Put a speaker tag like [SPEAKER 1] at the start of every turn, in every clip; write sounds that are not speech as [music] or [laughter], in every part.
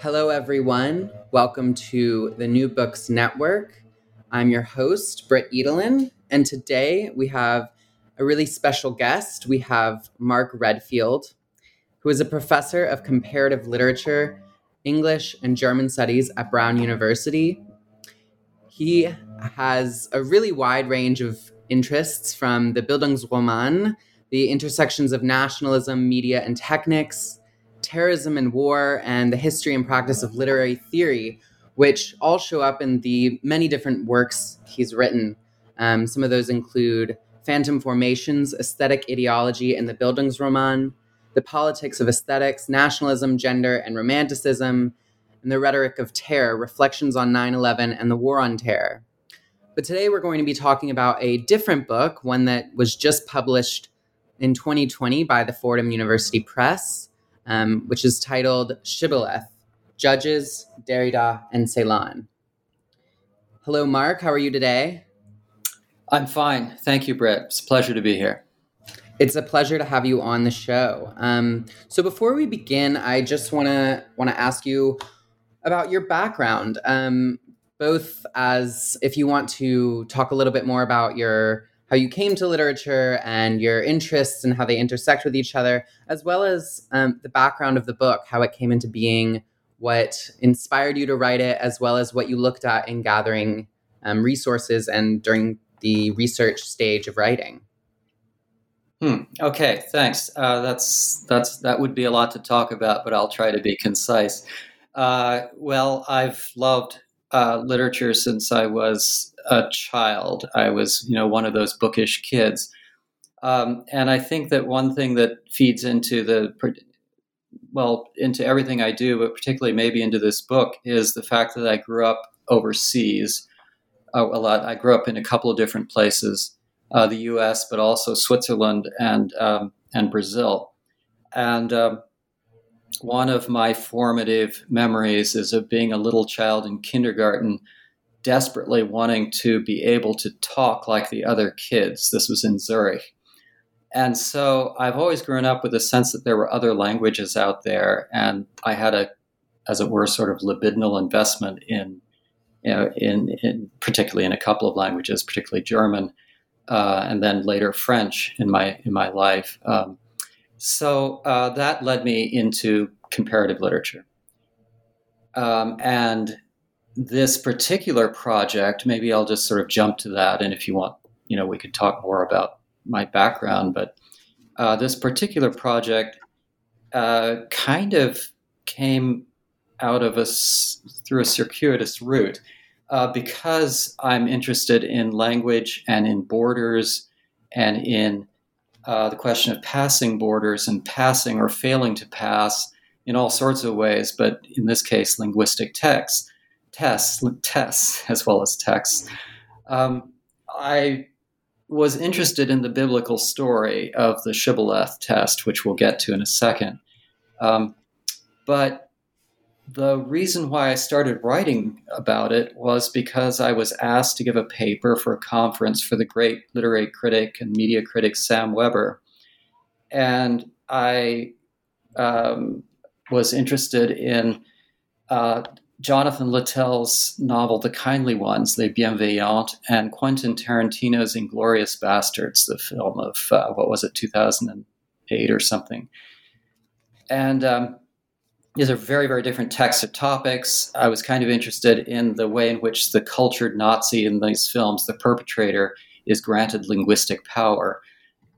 [SPEAKER 1] Hello, everyone. Welcome to the New Books Network. I'm your host, Britt Edelin, and today we have a really special guest. We have Mark Redfield, who is a professor of comparative literature, English, and German studies at Brown University. He has a really wide range of interests from the Bildungsroman, the intersections of nationalism, media, and technics terrorism and war, and the history and practice of literary theory, which all show up in the many different works he's written. Um, some of those include Phantom Formations, Aesthetic Ideology, and the Bildungsroman, The Politics of Aesthetics, Nationalism, Gender, and Romanticism, and The Rhetoric of Terror, Reflections on 9 11 and the War on Terror. But today we're going to be talking about a different book, one that was just published in 2020 by the Fordham University Press um, which is titled Shibboleth Judges, Derrida, and Celan. Hello, Mark. How are you today?
[SPEAKER 2] I'm fine. Thank you, Brett. It's a pleasure to be here.
[SPEAKER 1] It's a pleasure to have you on the show. Um, so before we begin, I just want to want to ask you about your background, um, both as if you want to talk a little bit more about your how you came to literature and your interests and how they intersect with each other, as well as um, the background of the book, how it came into being, what inspired you to write it, as well as what you looked at in gathering um, resources and during the research stage of writing.
[SPEAKER 2] Hmm. Okay. Thanks. Uh, that's that's that would be a lot to talk about, but I'll try to be concise. Uh, well, I've loved uh, literature since I was a child. I was, you know, one of those bookish kids. Um, and I think that one thing that feeds into the, well, into everything I do, but particularly maybe into this book, is the fact that I grew up overseas uh, a lot. I grew up in a couple of different places, uh, the U.S., but also Switzerland and um, and Brazil. And um, one of my formative memories is of being a little child in kindergarten, desperately wanting to be able to talk like the other kids. This was in Zurich. And so I've always grown up with a sense that there were other languages out there, and I had a, as it were, sort of libidinal investment in, you know, in, in particularly in a couple of languages, particularly German, uh, and then later French in my in my life. Um, so uh, that led me into comparative literature. Um, and this particular project, maybe I'll just sort of jump to that. And if you want, you know, we could talk more about my background. But uh, this particular project uh, kind of came out of us through a circuitous route. Uh, because I'm interested in language and in borders and in uh, the question of passing borders and passing or failing to pass in all sorts of ways, but in this case, linguistic texts, tests, tests [laughs] as well as texts. Um, I was interested in the biblical story of the Shibboleth test, which we'll get to in a second. Um, but the reason why I started writing about it was because I was asked to give a paper for a conference for the great literary critic and media critic Sam Weber. And I um, was interested in uh, Jonathan Littell's novel, The Kindly Ones, Les Bienveillantes, and Quentin Tarantino's Inglourious Basterds, the film of, uh, what was it, 2008 or something. And um, these are very, very different texts or topics. I was kind of interested in the way in which the cultured Nazi in these films, the perpetrator, is granted linguistic power.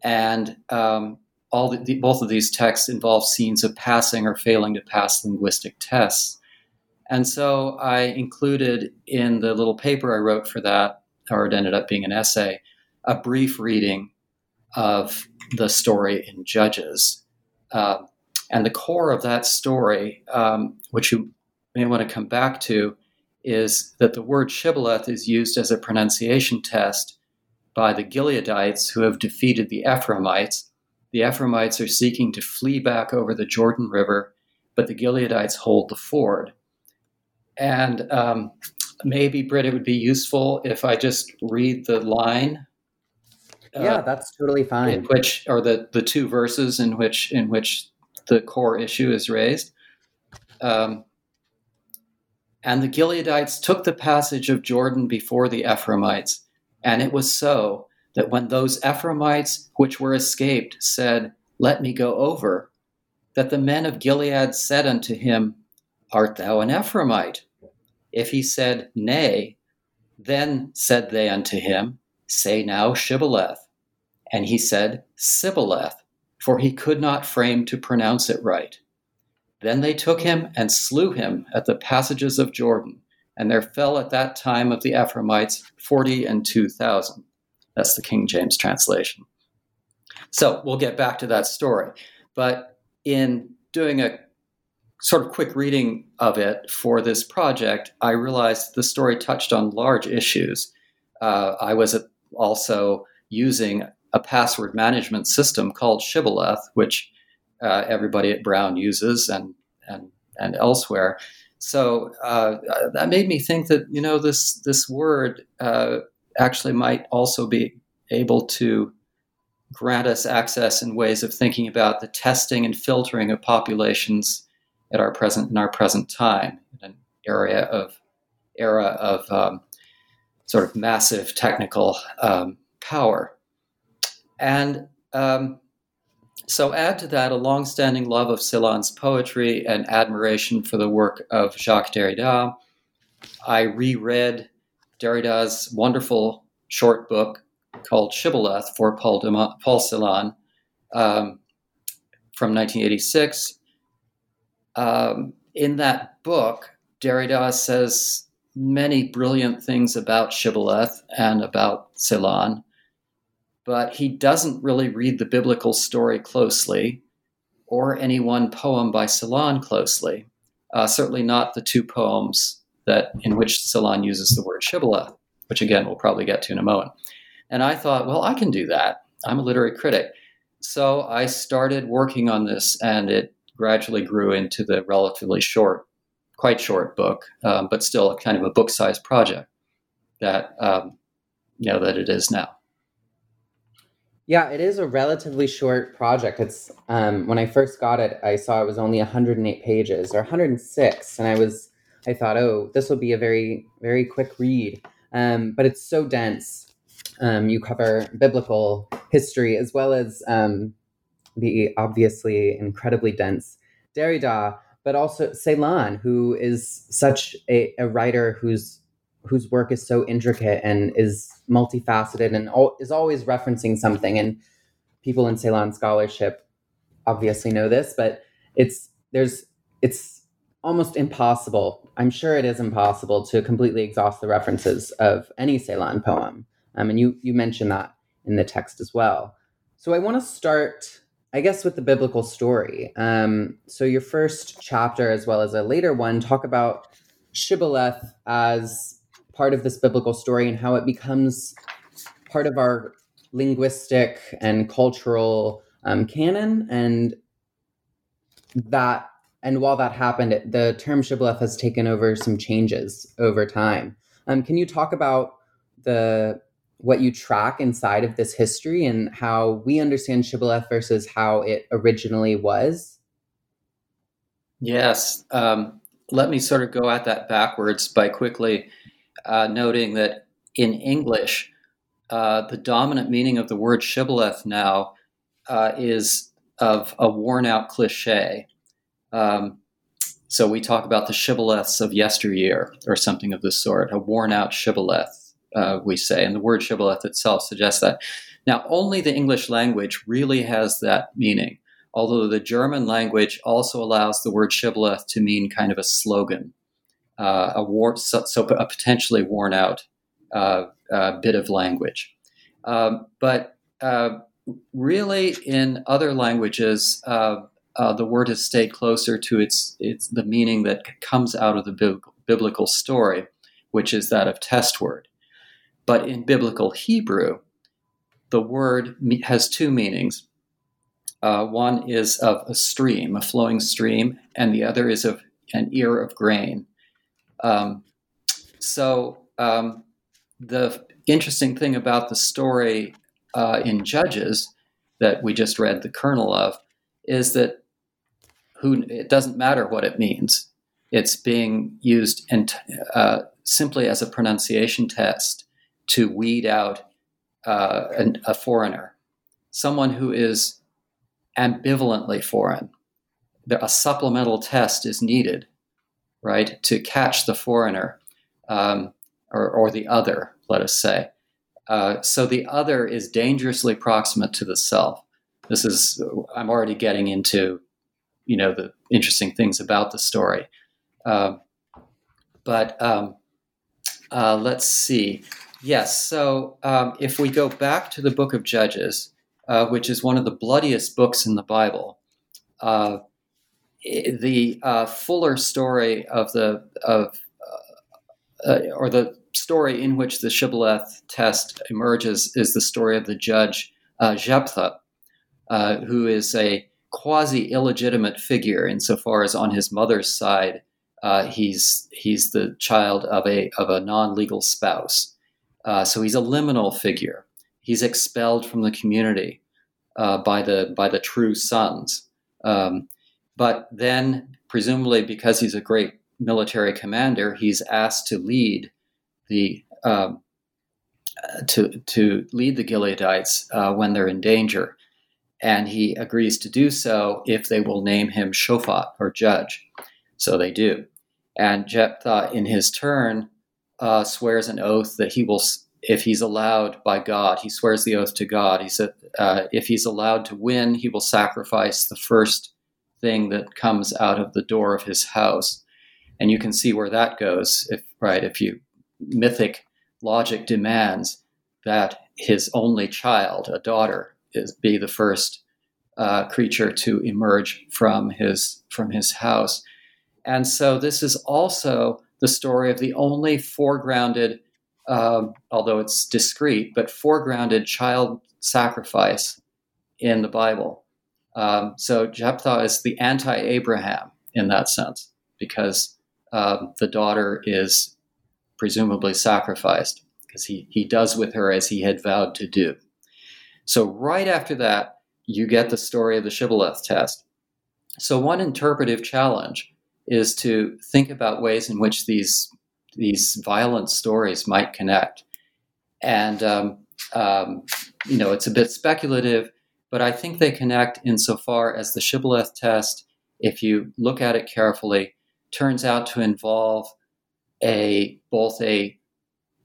[SPEAKER 2] And um, all the, the, both of these texts involve scenes of passing or failing to pass linguistic tests. And so I included in the little paper I wrote for that, or it ended up being an essay, a brief reading of the story in Judges. Uh, And the core of that story, um, which you may want to come back to, is that the word shibboleth is used as a pronunciation test by the Gileadites who have defeated the Ephraimites. The Ephraimites are seeking to flee back over the Jordan River, but the Gileadites hold the ford. And um, maybe, Britt, it would be useful if I just read the line.
[SPEAKER 1] Yeah, uh, that's totally fine.
[SPEAKER 2] In which, or the, the two verses in which in which the core issue is raised. Um, and the Gileadites took the passage of Jordan before the Ephraimites. And it was so that when those Ephraimites which were escaped said, Let me go over, that the men of Gilead said unto him, Art thou an Ephraimite? If he said, Nay, then said they unto him, Say now Shibboleth. And he said, Sibboleth, for he could not frame to pronounce it right. Then they took him and slew him at the passages of Jordan, and there fell at that time of the Ephraimites forty and two thousand. That's the King James translation. So we'll get back to that story. But in doing a sort of quick reading of it for this project, I realized the story touched on large issues. Uh, I was also using a password management system called Shibboleth, which uh, everybody at Brown uses and and and elsewhere. So uh, that made me think that you know this this word uh, actually might also be able to grant us access and ways of thinking about the testing and filtering of populations at our present in our present time in an area of era of um, sort of massive technical um, power and um, so add to that a long-standing love of Celan's poetry and admiration for the work of Jacques Derrida. I reread Derrida's wonderful short book called Shibboleth for Paul, de Paul um, from 1986. Um, in that book, Derrida says many brilliant things about Shibboleth and about Celan but he doesn't really read the biblical story closely or any one poem by Celan closely. Uh, certainly not the two poems that in which Celan uses the word shibboleth, which again we'll probably get to in a moment. And I thought, well, I can do that. I'm a literary critic. So I started working on this, and it gradually grew into the relatively short, quite short book, um, but still kind of a book-sized project that um, you know that it is now.
[SPEAKER 1] Yeah, it is a relatively short project. It's um, when I first got it, I saw it was only 108 pages or 106, and I was I thought, oh, this will be a very very quick read. Um, but it's so dense. Um, you cover biblical history as well as um, the obviously incredibly dense Derrida, but also Celan, who is such a, a writer who's whose work is so intricate and is multifaceted and is always referencing something. And people in Celan scholarship obviously know this, but it's there's it's almost impossible. I'm sure it is impossible to completely exhaust the references of any Celan poem. Um, and you you mentioned that in the text as well. So I want to start, I guess, with the biblical story. Um, so your first chapter, as well as a later one, talk about Shibboleth as part of this biblical story and how it becomes part of our linguistic and cultural um, canon and that and while that happened it, the term shibboleth has taken over some changes over time um, can you talk about the what you track inside of this history and how we understand shibboleth versus how it originally was
[SPEAKER 2] yes um, let me sort of go at that backwards by quickly uh, noting that in English, uh, the dominant meaning of the word shibboleth now uh, is of a worn out cliche. Um, so we talk about the shibboleths of yesteryear or something of this sort, a worn out shibboleth, uh, we say. And the word shibboleth itself suggests that. Now, only the English language really has that meaning, although the German language also allows the word shibboleth to mean kind of a slogan uh, a war, so, so, a potentially worn out uh, uh, bit of language. Um, but uh, really, in other languages, uh, the word has stayed closer to its its the meaning that comes out of the biblical story, which is that of test word. But in biblical Hebrew, the word has two meanings. Uh, one is of a stream, a flowing stream, and the other is of an ear of grain. Um, so um, the interesting thing about the story uh, in Judges that we just read the kernel of is that who it doesn't matter what it means. It's being used uh, simply as a pronunciation test to weed out uh, an, a foreigner, someone who is ambivalently foreign. a supplemental test is needed, right, to catch the foreigner um, or, or, the other, let us say. Uh, so the other is dangerously proximate to the self. This is, I'm already getting into, you know, the interesting things about the story. Uh, but um, uh, let's see. Yes. So um, if we go back to the book of Judges, uh, which is one of the bloodiest books in the Bible, uh, the uh, fuller story of the of uh, uh, or the story in which the shibboleth test emerges is the story of the judge uh, Jephthah, who is a quasi illegitimate figure insofar as on his mother's side he's he's the child of a of a non legal spouse. Uh, so he's a liminal figure. He's expelled from the community uh, by the by the true sons. Um, but then, presumably, because he's a great military commander, he's asked to lead the um, to to lead the Gileadites uh, when they're in danger, and he agrees to do so if they will name him Shofat or judge. So they do, and Jephthah, in his turn, uh, swears an oath that he will, if he's allowed by God, he swears the oath to God. He said, uh, if he's allowed to win, he will sacrifice the first thing that comes out of the door of his house. And you can see where that goes, if right, if you mythic logic demands that his only child, a daughter, is be the first uh, creature to emerge from his from his house. And so this is also the story of the only foregrounded, um, although it's discreet, but foregrounded child sacrifice in the Bible. Um, so Jephthah is the anti Abraham in that sense, because um, the daughter is presumably sacrificed, because he, he does with her as he had vowed to do. So, right after that, you get the story of the Shibboleth test. So, one interpretive challenge is to think about ways in which these these violent stories might connect. And um, um, you know, it's a bit speculative, but I think they connect insofar as the Shibboleth test, if you look at it carefully, turns out to involve a both a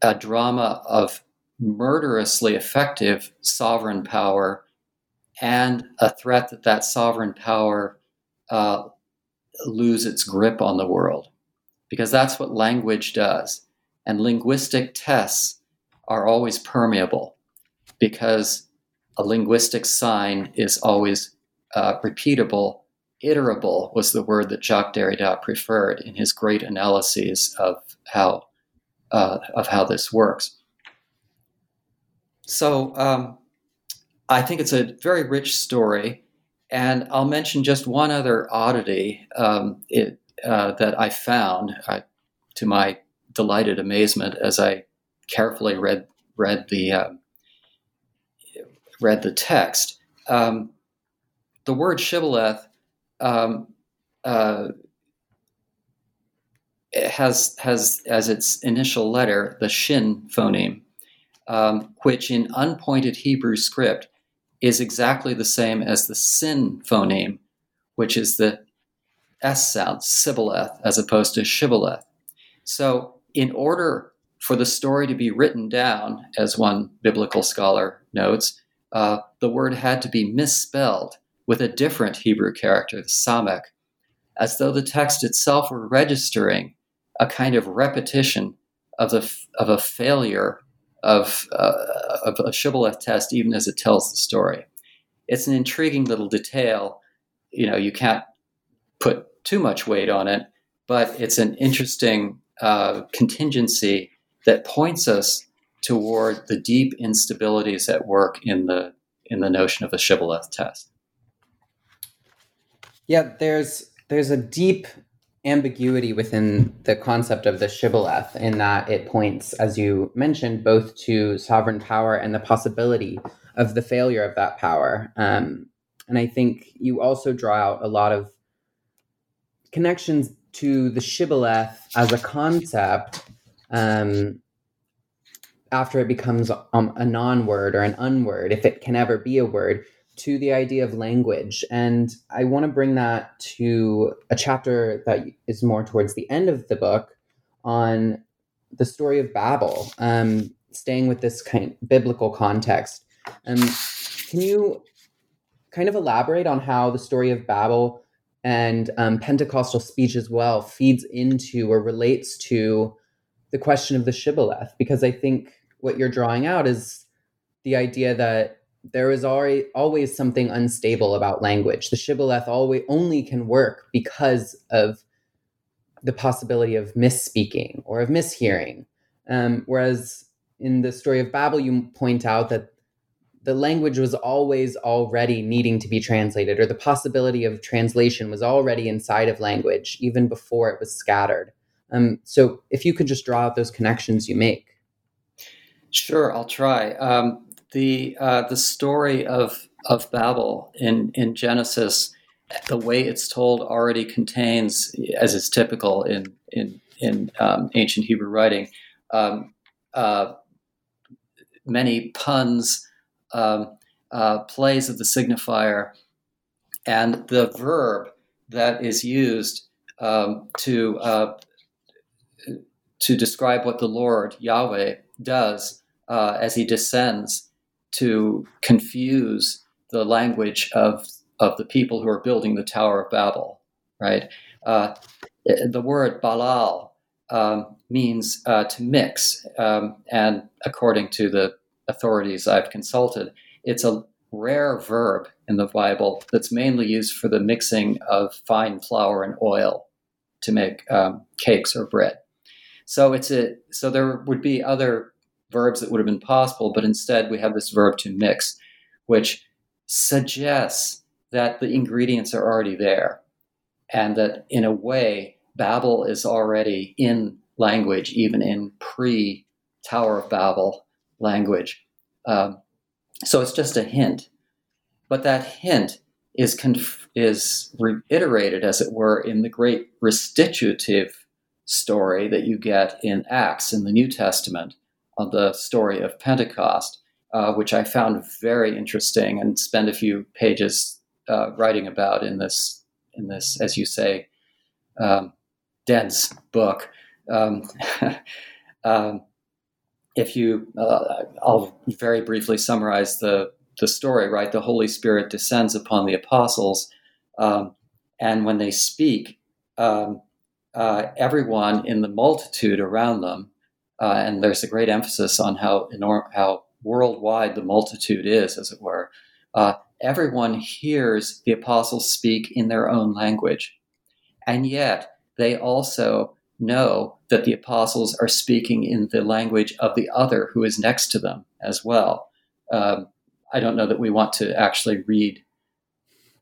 [SPEAKER 2] a drama of murderously effective sovereign power and a threat that that sovereign power uh, lose its grip on the world because that's what language does. And linguistic tests are always permeable because a linguistic sign is always uh, repeatable. Iterable was the word that Jacques Derrida preferred in his great analyses of how uh, of how this works. So um, I think it's a very rich story. And I'll mention just one other oddity um, it, uh, that I found uh, to my delighted amazement as I carefully read read the uh, read the text. Um, the word shibboleth um, uh, has has as its initial letter the shin phoneme, um, which in unpointed Hebrew script is exactly the same as the sin phoneme, which is the S sound, Sibboleth, as opposed to Shibboleth. So, in order for the story to be written down, as one biblical scholar notes, uh, the word had to be misspelled with a different Hebrew character, the Samek, as though the text itself were registering a kind of repetition of, the, of a failure of, uh, of a shibboleth test, even as it tells the story. It's an intriguing little detail you know, you can't put too much weight on it, but it's an interesting uh, contingency that points us toward the deep instabilities at work in the in the notion of a shibboleth test.
[SPEAKER 1] Yeah, there's there's a deep ambiguity within the concept of the shibboleth in that it points, as you mentioned, both to sovereign power and the possibility of the failure of that power. Um, and I think you also draw out a lot of connections to the shibboleth as a concept um, after it becomes um, a non word or an unword, if it can ever be a word, to the idea of language. And I want to bring that to a chapter that is more towards the end of the book on the story of Babel, um, staying with this kind of biblical context. Um, can you kind of elaborate on how the story of Babel and um, Pentecostal speech as well feeds into or relates to the question of the shibboleth? Because I think what you're drawing out is the idea that there is always something unstable about language. The shibboleth always only can work because of the possibility of misspeaking or of mishearing. Um, whereas in the story of Babel, you point out that the language was always already needing to be translated, or the possibility of translation was already inside of language even before it was scattered. Um, so, if you could just draw out those connections you make.
[SPEAKER 2] Sure, I'll try. Um, the uh, the story of of Babel in in Genesis, the way it's told already contains, as is typical in in in um, ancient Hebrew writing, um, uh, many puns um, uh, plays of the signifier, and the verb that is used um, to uh, to describe what the Lord Yahweh does uh, as He descends to confuse the language of of the people who are building the Tower of Babel. Right, uh, the word balal um, means uh, to mix, um, and according to the authorities I've consulted, it's a rare verb in the Bible that's mainly used for the mixing of fine flour and oil to make um, cakes or bread. So it's a so there would be other verbs that would have been possible, but instead we have this verb to mix, which suggests that the ingredients are already there, and that in a way Babel is already in language, even in pre Tower of Babel language. Um, so it's just a hint, but that hint is conf- is reiterated, as it were, in the great restitutive story that you get in Acts in the New Testament of the story of Pentecost, uh, which I found very interesting and spend a few pages uh, writing about in this in this, as you say, um, dense book. Um, [laughs] um, if you, uh, I'll very briefly summarize the the story. Right, the Holy Spirit descends upon the apostles, um, and when they speak, um, uh, everyone in the multitude around them, uh, and there's a great emphasis on how enorm- how worldwide the multitude is, as it were. Uh, everyone hears the apostles speak in their own language, and yet they also know that the apostles are speaking in the language of the other who is next to them as well. Um, I don't know that we want to actually read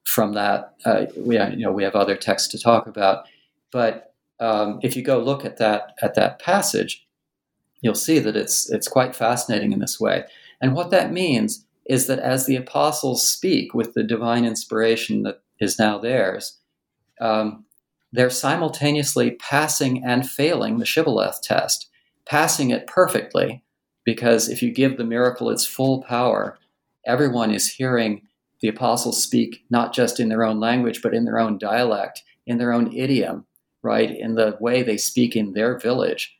[SPEAKER 2] from that. Uh, we, you know, we have other texts to talk about, but um, if you go look at that at that passage, you'll see that it's it's quite fascinating in this way. And what that means is that as the apostles speak with the divine inspiration that is now theirs, um, they're simultaneously passing and failing the shibboleth test, passing it perfectly, because if you give the miracle its full power, everyone is hearing the apostles speak not just in their own language, but in their own dialect, in their own idiom, right? In the way they speak in their village.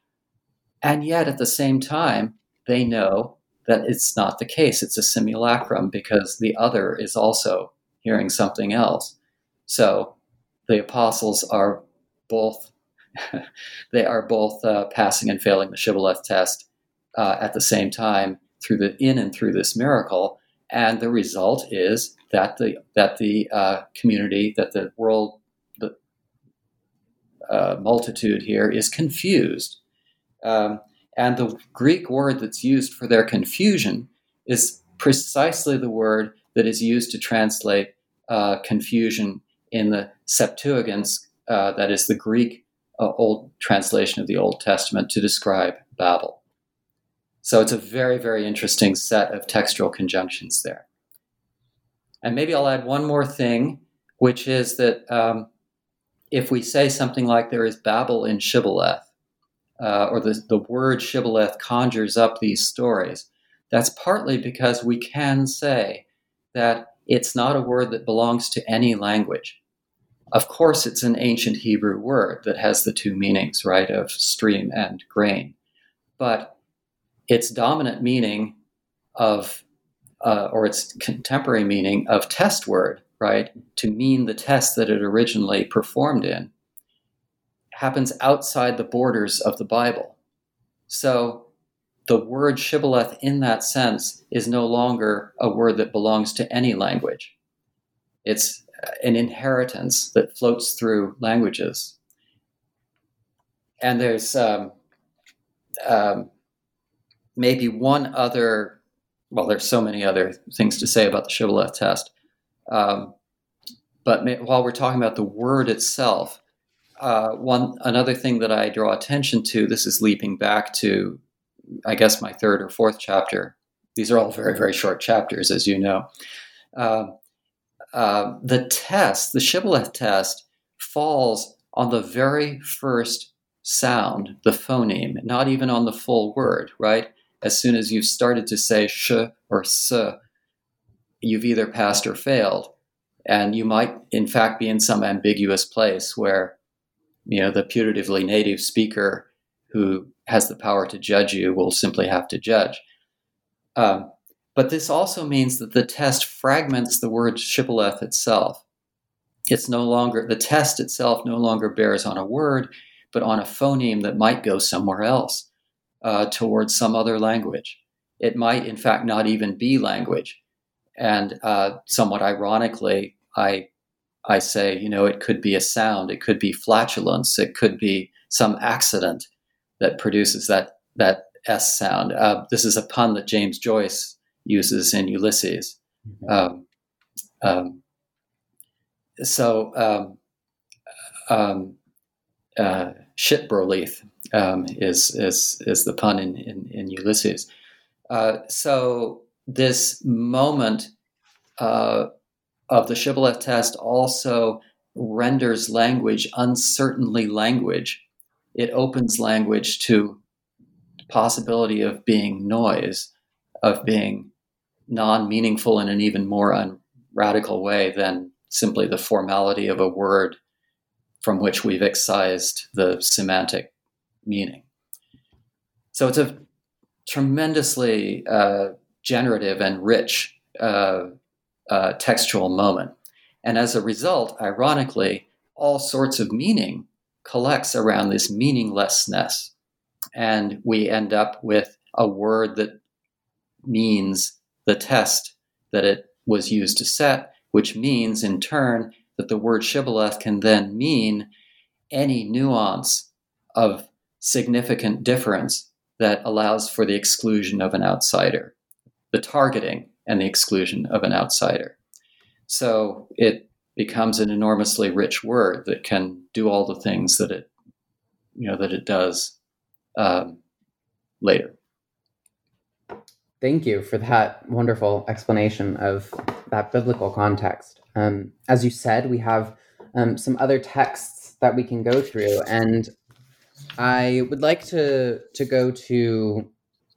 [SPEAKER 2] And yet at the same time, they know that it's not the case. It's a simulacrum because the other is also hearing something else. So the apostles are both [laughs] they are both uh, passing and failing the shibboleth test uh, at the same time through the in and through this miracle and the result is that the that the uh, community, that the world, the uh, multitude here is confused, um, and the Greek word that's used for their confusion is precisely the word that is used to translate uh, confusion in the Septuagint, uh, that is the Greek uh, old translation of the Old Testament, to describe Babel. So it's a very, very interesting set of textual conjunctions there. And maybe I'll add one more thing, which is that um, if we say something like there is Babel in Shibboleth, uh, or the, the word Shibboleth conjures up these stories, that's partly because we can say that it's not a word that belongs to any language. Of course, it's an ancient Hebrew word that has the two meanings, right, of stream and grain. But its dominant meaning of, uh, or its contemporary meaning of test word, right, to mean the test that it originally performed in, happens outside the borders of the Bible. So the word shibboleth in that sense is no longer a word that belongs to any language. It's an inheritance that floats through languages. And there's um, um, maybe one other, well, there's so many other things to say about the Shibboleth test. Um, but may, while we're talking about the word itself, uh, one another thing that I draw attention to, this is leaping back to, I guess, my third or fourth chapter. These are all very, very short chapters, as you know. Uh, uh, the test, the Shibboleth test, falls on the very first sound, the phoneme, not even on the full word, right? as soon as you've started to say sh or s, you've either passed or failed. And you might, in fact, be in some ambiguous place where, you know, the putatively native speaker who has the power to judge you will simply have to judge. Um, but this also means that the test fragments the word shibboleth itself. It's no longer, the test itself no longer bears on a word, but on a phoneme that might go somewhere else uh, towards some other language. It might, in fact, not even be language. And uh, somewhat ironically, I I say, you know, it could be a sound, it could be flatulence, it could be some accident that produces that that s sound. Uh, this is a pun that James Joyce uses in Ulysses. Mm-hmm. Um, um, so um, um uh, shitbrolith um, is, is, is the pun in, in, in Ulysses. Uh, so this moment uh, of the shibboleth test also renders language uncertainly language. It opens language to possibility of being noise, of being non-meaningful in an even more un- radical way than simply the formality of a word from which we've excised the semantic meaning. So it's a tremendously uh, generative and rich uh, uh, textual moment. And as a result, ironically, all sorts of meaning collects around this meaninglessness. And we end up with a word that means the test that it was used to set, which means in turn that the word shibboleth can then mean any nuance of significant difference that allows for the exclusion of an outsider, the targeting and the exclusion of an outsider. So it becomes an enormously rich word that can do all the things that it, you know, that it does um, later.
[SPEAKER 1] Thank you for that wonderful explanation of that biblical context. Um, as you said, we have um, some other texts that we can go through, and I would like to to go to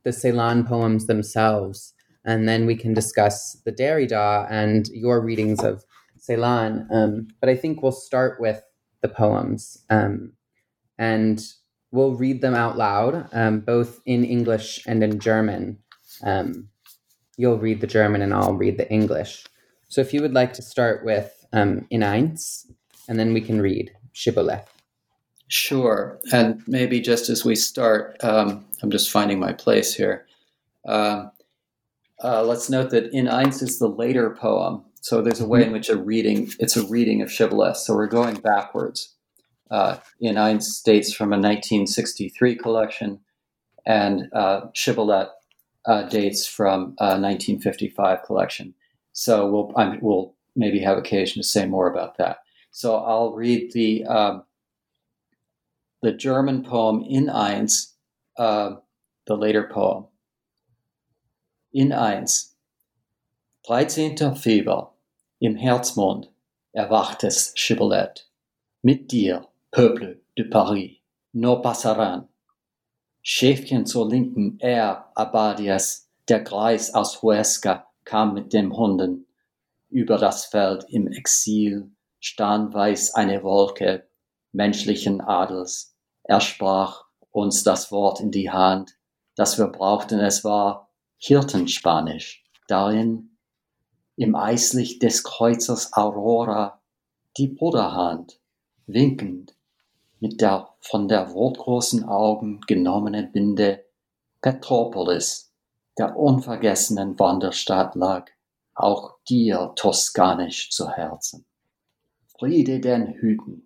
[SPEAKER 1] the Celan poems themselves, and then we can discuss the Derrida and your readings of Celan. Um, but I think we'll start with the poems, um, and we'll read them out loud, um, both in English and in German. Um, you'll read the German, and I'll read the English. So if you would like to start with um, in eins, and then we can read Shibboleth.
[SPEAKER 2] Sure. And maybe just as we start, um, I'm just finding my place here. Um, uh, let's note that In Eins is the later poem. So there's a way in which a reading, it's a reading of Shibboleth. So we're going backwards. Uh, Ian dates from a 1963 collection, and uh, Shibboleth uh, dates from a 1955 collection. So we'll, I'm, we'll maybe have occasion to say more about that. So I'll read the um, the German poem in Eins, uh, the later poem. In Eins. 13. Februar. Im Herzmond erwachtes Shibboleth. Mit dir, Peuple de Paris, no passaran. Schäfchen zur Linken, er, Abadias, der Greis aus Huesca, kam mit dem Hunden. Über das Feld im Exil stand weiß eine Wolke menschlichen Adels. Er sprach uns das Wort in die Hand, das wir brauchten. Es war Hirtenspanisch. Darin im Eislicht des Kreuzers Aurora die Bruderhand, winkend, mit der von der wortgroßen Augen genommenen Binde Petropolis, der unvergessenen Wanderstadt lag, auch dir toskanisch zu Herzen. Friede den Hüten,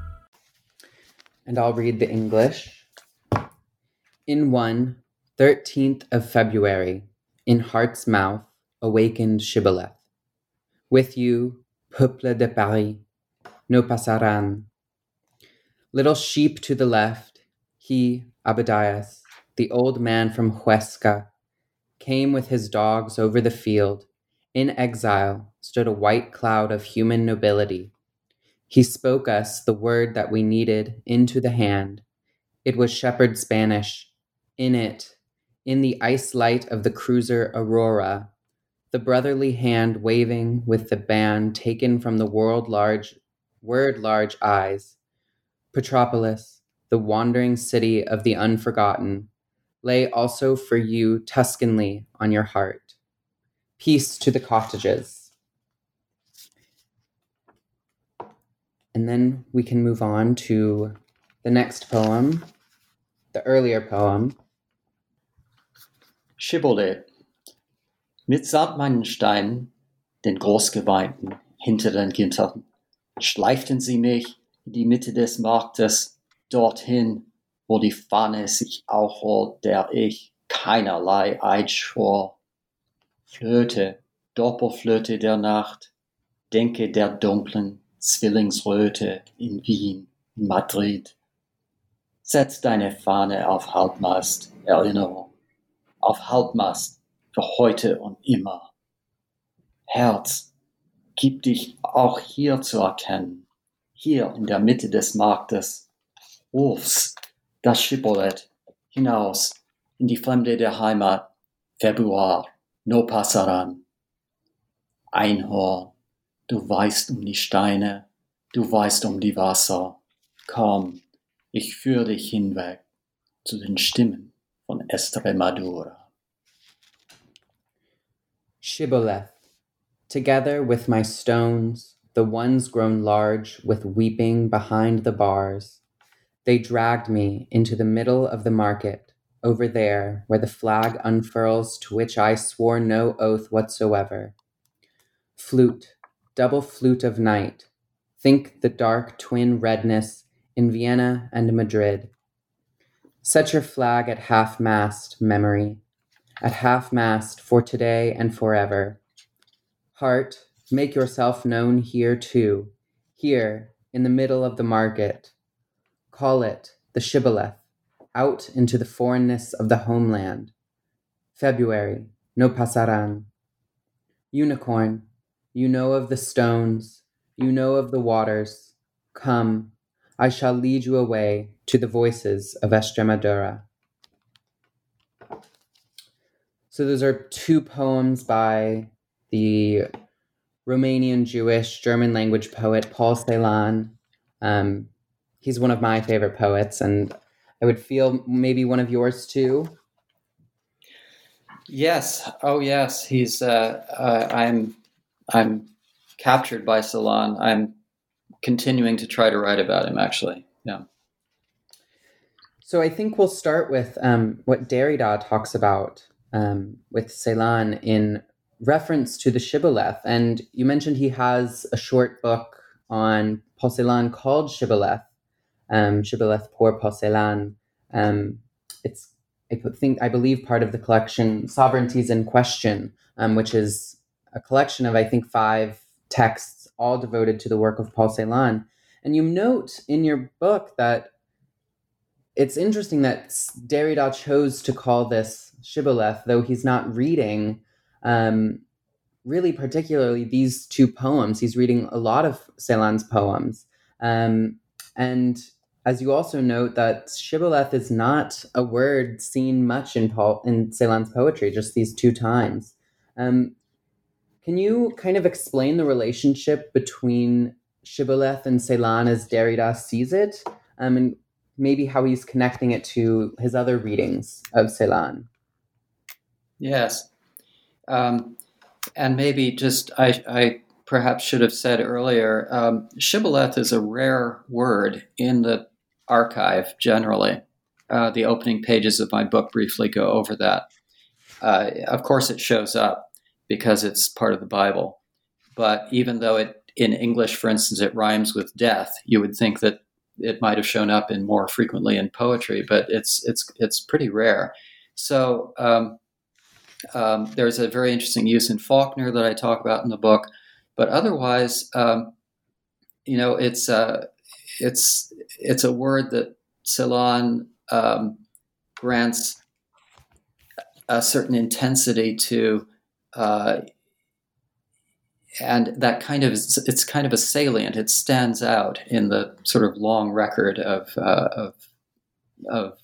[SPEAKER 1] and I'll read the English. In one, 13th of February, in Heart's Mouth, awakened Shibboleth. With you, Peuple de Paris, no pasarán. Little sheep to the left, he, Abadias, the old man from Huesca, came with his dogs over the field. In exile stood a white cloud of human nobility he spoke us the word that we needed into the hand. It was shepherd Spanish. In it, in the ice light of the cruiser Aurora, the brotherly hand waving with the band taken from the world large word large eyes. Petropolis, the wandering city of the unforgotten, lay also for you Tuscanly on your heart. Peace to the cottages. And then we can move on to the next poem, the earlier poem.
[SPEAKER 2] Shibboleth. Mitsamt meinen Steinen, den großgeweinten, hinter den Gittern, schleiften sie mich in die Mitte des Marktes, dorthin, wo die Fahne sich aufrollt, der ich keinerlei Eid schwor. Flöte, Doppelflöte der Nacht, denke der dunklen, Zwillingsröte in Wien, in Madrid. Setz deine Fahne auf Halbmast, Erinnerung, auf Halbmast für heute und immer. Herz, gib dich auch hier zu erkennen, hier in der Mitte des Marktes. Ruf's das Schippolet hinaus in die Fremde der Heimat. Februar, no passaran. Einhorn, Du weißt um die Steine, du weißt um die Wasser. Komm, ich führe dich hinweg zu den Stimmen von Estremadura.
[SPEAKER 1] Shibboleth, together with my stones, the ones grown large with weeping behind the bars, they dragged me into the middle of the market, over there where the flag unfurls to which I swore no oath whatsoever. Flute, double flute of night. Think the dark twin redness in Vienna and Madrid. Set your flag at half mast, memory, at half mast for today and forever. Heart, make yourself known here too, here in the middle of the market. Call it the shibboleth, out into the foreignness of the homeland. February, no pasarán. Unicorn, you know of the stones, you know of the waters. Come, I shall lead you away to the voices of Estremadura. So, those are two poems by the Romanian Jewish German language poet Paul Celan. Um, he's one of my favorite poets, and I would feel maybe one of yours too.
[SPEAKER 2] Yes. Oh, yes. He's. Uh, uh, I'm. I'm captured by Celan. I'm continuing to try to write about him. Actually, yeah.
[SPEAKER 1] So I think we'll start with um, what Derrida talks about um, with Celan in reference to the shibboleth. And you mentioned he has a short book on Paul called Shibboleth, um, Shibboleth pour Paul. Um, it's, I think, I believe part of the collection Sovereignties in Question, um, which is a collection of, I think, five texts all devoted to the work of Paul Celan. And you note in your book that it's interesting that Derrida chose to call this shibboleth, though he's not reading um, really particularly these two poems. He's reading a lot of Celan's poems. Um, and as you also note, that shibboleth is not a word seen much in Paul in Celan's poetry, just these two times. Um, can you kind of explain the relationship between shibboleth and Celan as Derrida sees it, um, and maybe how he's connecting it to his other readings of Celan?
[SPEAKER 2] Yes. Um, and maybe just, I, I, perhaps should have said earlier, um, shibboleth is a rare word in the archive generally. Uh, the opening pages of my book briefly go over that. Uh, of course, it shows up because it's part of the Bible. But even though it in English, for instance, it rhymes with death, you would think that it might have shown up in more frequently in poetry, but it's it's it's pretty rare. So um, um, there's a very interesting use in Faulkner that I talk about in the book, but otherwise, um, you know, it's a it's it's a word that Celan um, grants a certain intensity to, uh, and that kind of it's kind of a salient. It stands out in the sort of long record of uh, of of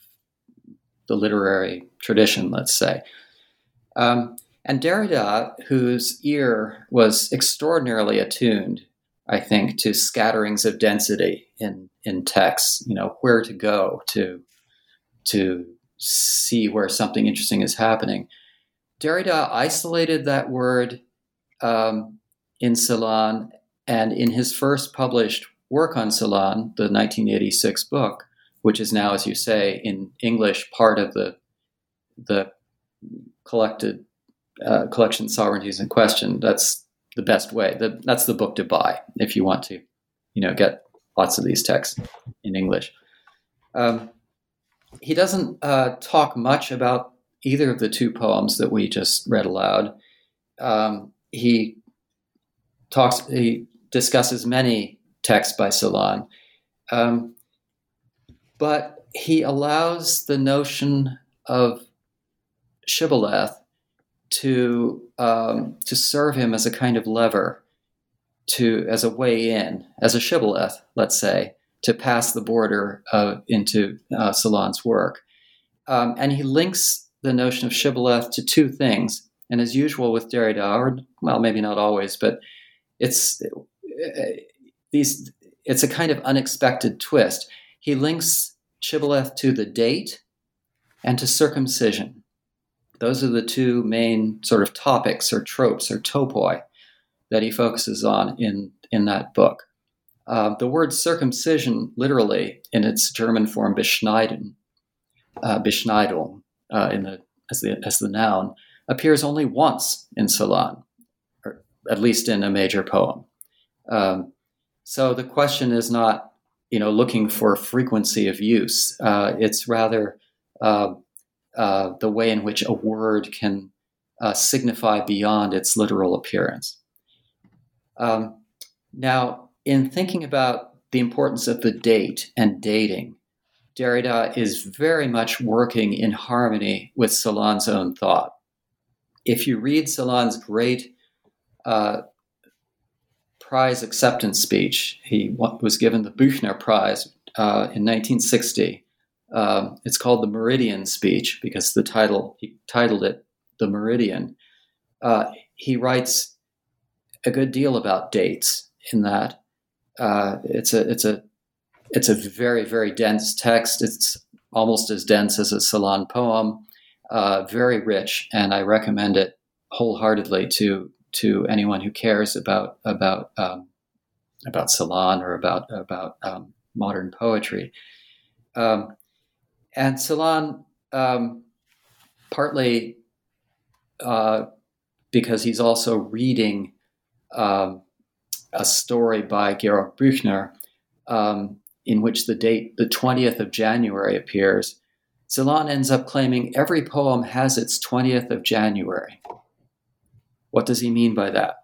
[SPEAKER 2] the literary tradition, let's say. Um, and Derrida, whose ear was extraordinarily attuned, I think, to scatterings of density in in texts, you know, where to go to to see where something interesting is happening. Derrida isolated that word um, in Celan, and in his first published work on Celan, the 1986 book, which is now, as you say, in English, part of the the collected uh, collection sovereignties in question, that's the best way. The, that's the book to buy if you want to, you know, get lots of these texts in English. Um, he doesn't uh, talk much about either of the two poems that we just read aloud. Um, he talks, he discusses many texts by Celan, um, but he allows the notion of shibboleth to um, to serve him as a kind of lever to as a way in as a shibboleth let's say to pass the border uh, into uh, Celan's work um, and he links the notion of shibboleth to two things. And as usual with Derrida or well maybe not always but it's uh, these it's a kind of unexpected twist. He links shibboleth to the date and to circumcision. Those are the two main sort of topics or tropes or topoi that he focuses on in, in that book. Uh, the word circumcision, literally in its German form, beschneiden, uh, beschneidung, uh, in the, as, the, as the noun, appears only once in Celan, or at least in a major poem. Um, so the question is not, you know, looking for frequency of use. Uh, it's rather uh, uh, the way in which a word can uh, signify beyond its literal appearance. Um, now, in thinking about the importance of the date and dating, Derrida is very much working in harmony with Celan's own thought. If you read Celan's great uh, prize acceptance speech, he was given the Büchner Prize uh, in 1960 um, it's called the Meridian Speech because the title he titled it "The Meridian." Uh, he writes a good deal about dates in that uh, it's a it's a it's a very very dense text. It's almost as dense as a Celan poem, uh, very rich, and I recommend it wholeheartedly to to anyone who cares about about um, about Celan or about about um, modern poetry. Um, and Celan, um, partly uh, because he's also reading um, a story by Georg Büchner, um, in which the date, the 20th of January, appears. Celan ends up claiming every poem has its 20th of January. What does he mean by that?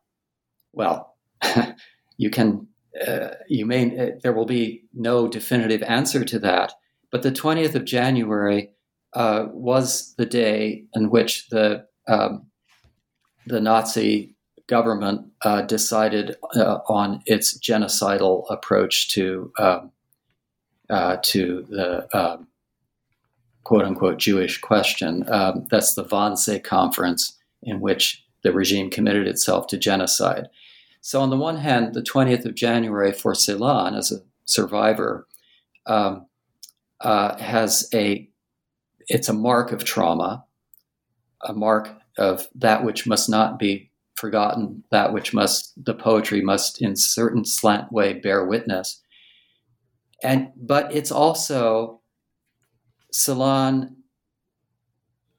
[SPEAKER 2] Well, [laughs] you can, uh, you may, uh, there will be no definitive answer to that, but the 20th of January uh, was the day in which the um, the Nazi government uh, decided uh, on its genocidal approach to um, uh, to the um, quote unquote Jewish question. Um, that's the Wannsee Conference, in which the regime committed itself to genocide. So, on the one hand, the 20th of January for Celan, as a survivor, um, uh, has a it's a mark of trauma, a mark of that which must not be forgotten, that which must the poetry must in certain slant way bear witness. And but it's also Celan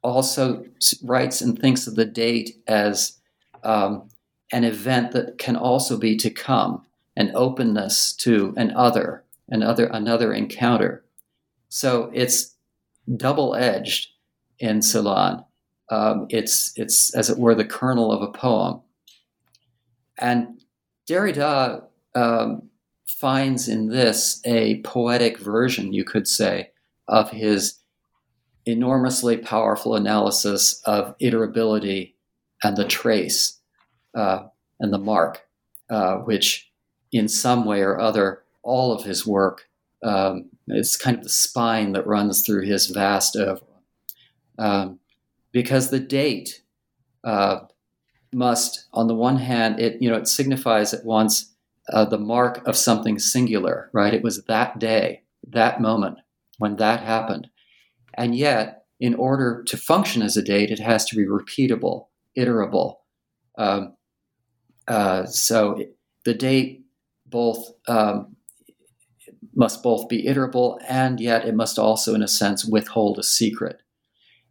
[SPEAKER 2] also writes and thinks of the date as um, an event that can also be to come, an openness to an other, another another encounter. So it's double edged in Celan. Um, it's it's as it were the kernel of a poem, and Derrida um, finds in this a poetic version, you could say, of his enormously powerful analysis of iterability and the trace uh, and the mark, uh, which in some way or other, all of his work um, it's kind of the spine that runs through his vast oeuvre. Um, because the date uh, must, on the one hand, it you know it signifies at once uh, the mark of something singular, right? It was that day, that moment when that happened, and yet, in order to function as a date, it has to be repeatable, iterable. Um, uh, so the date both um, must both be iterable and yet it must also, in a sense, withhold a secret.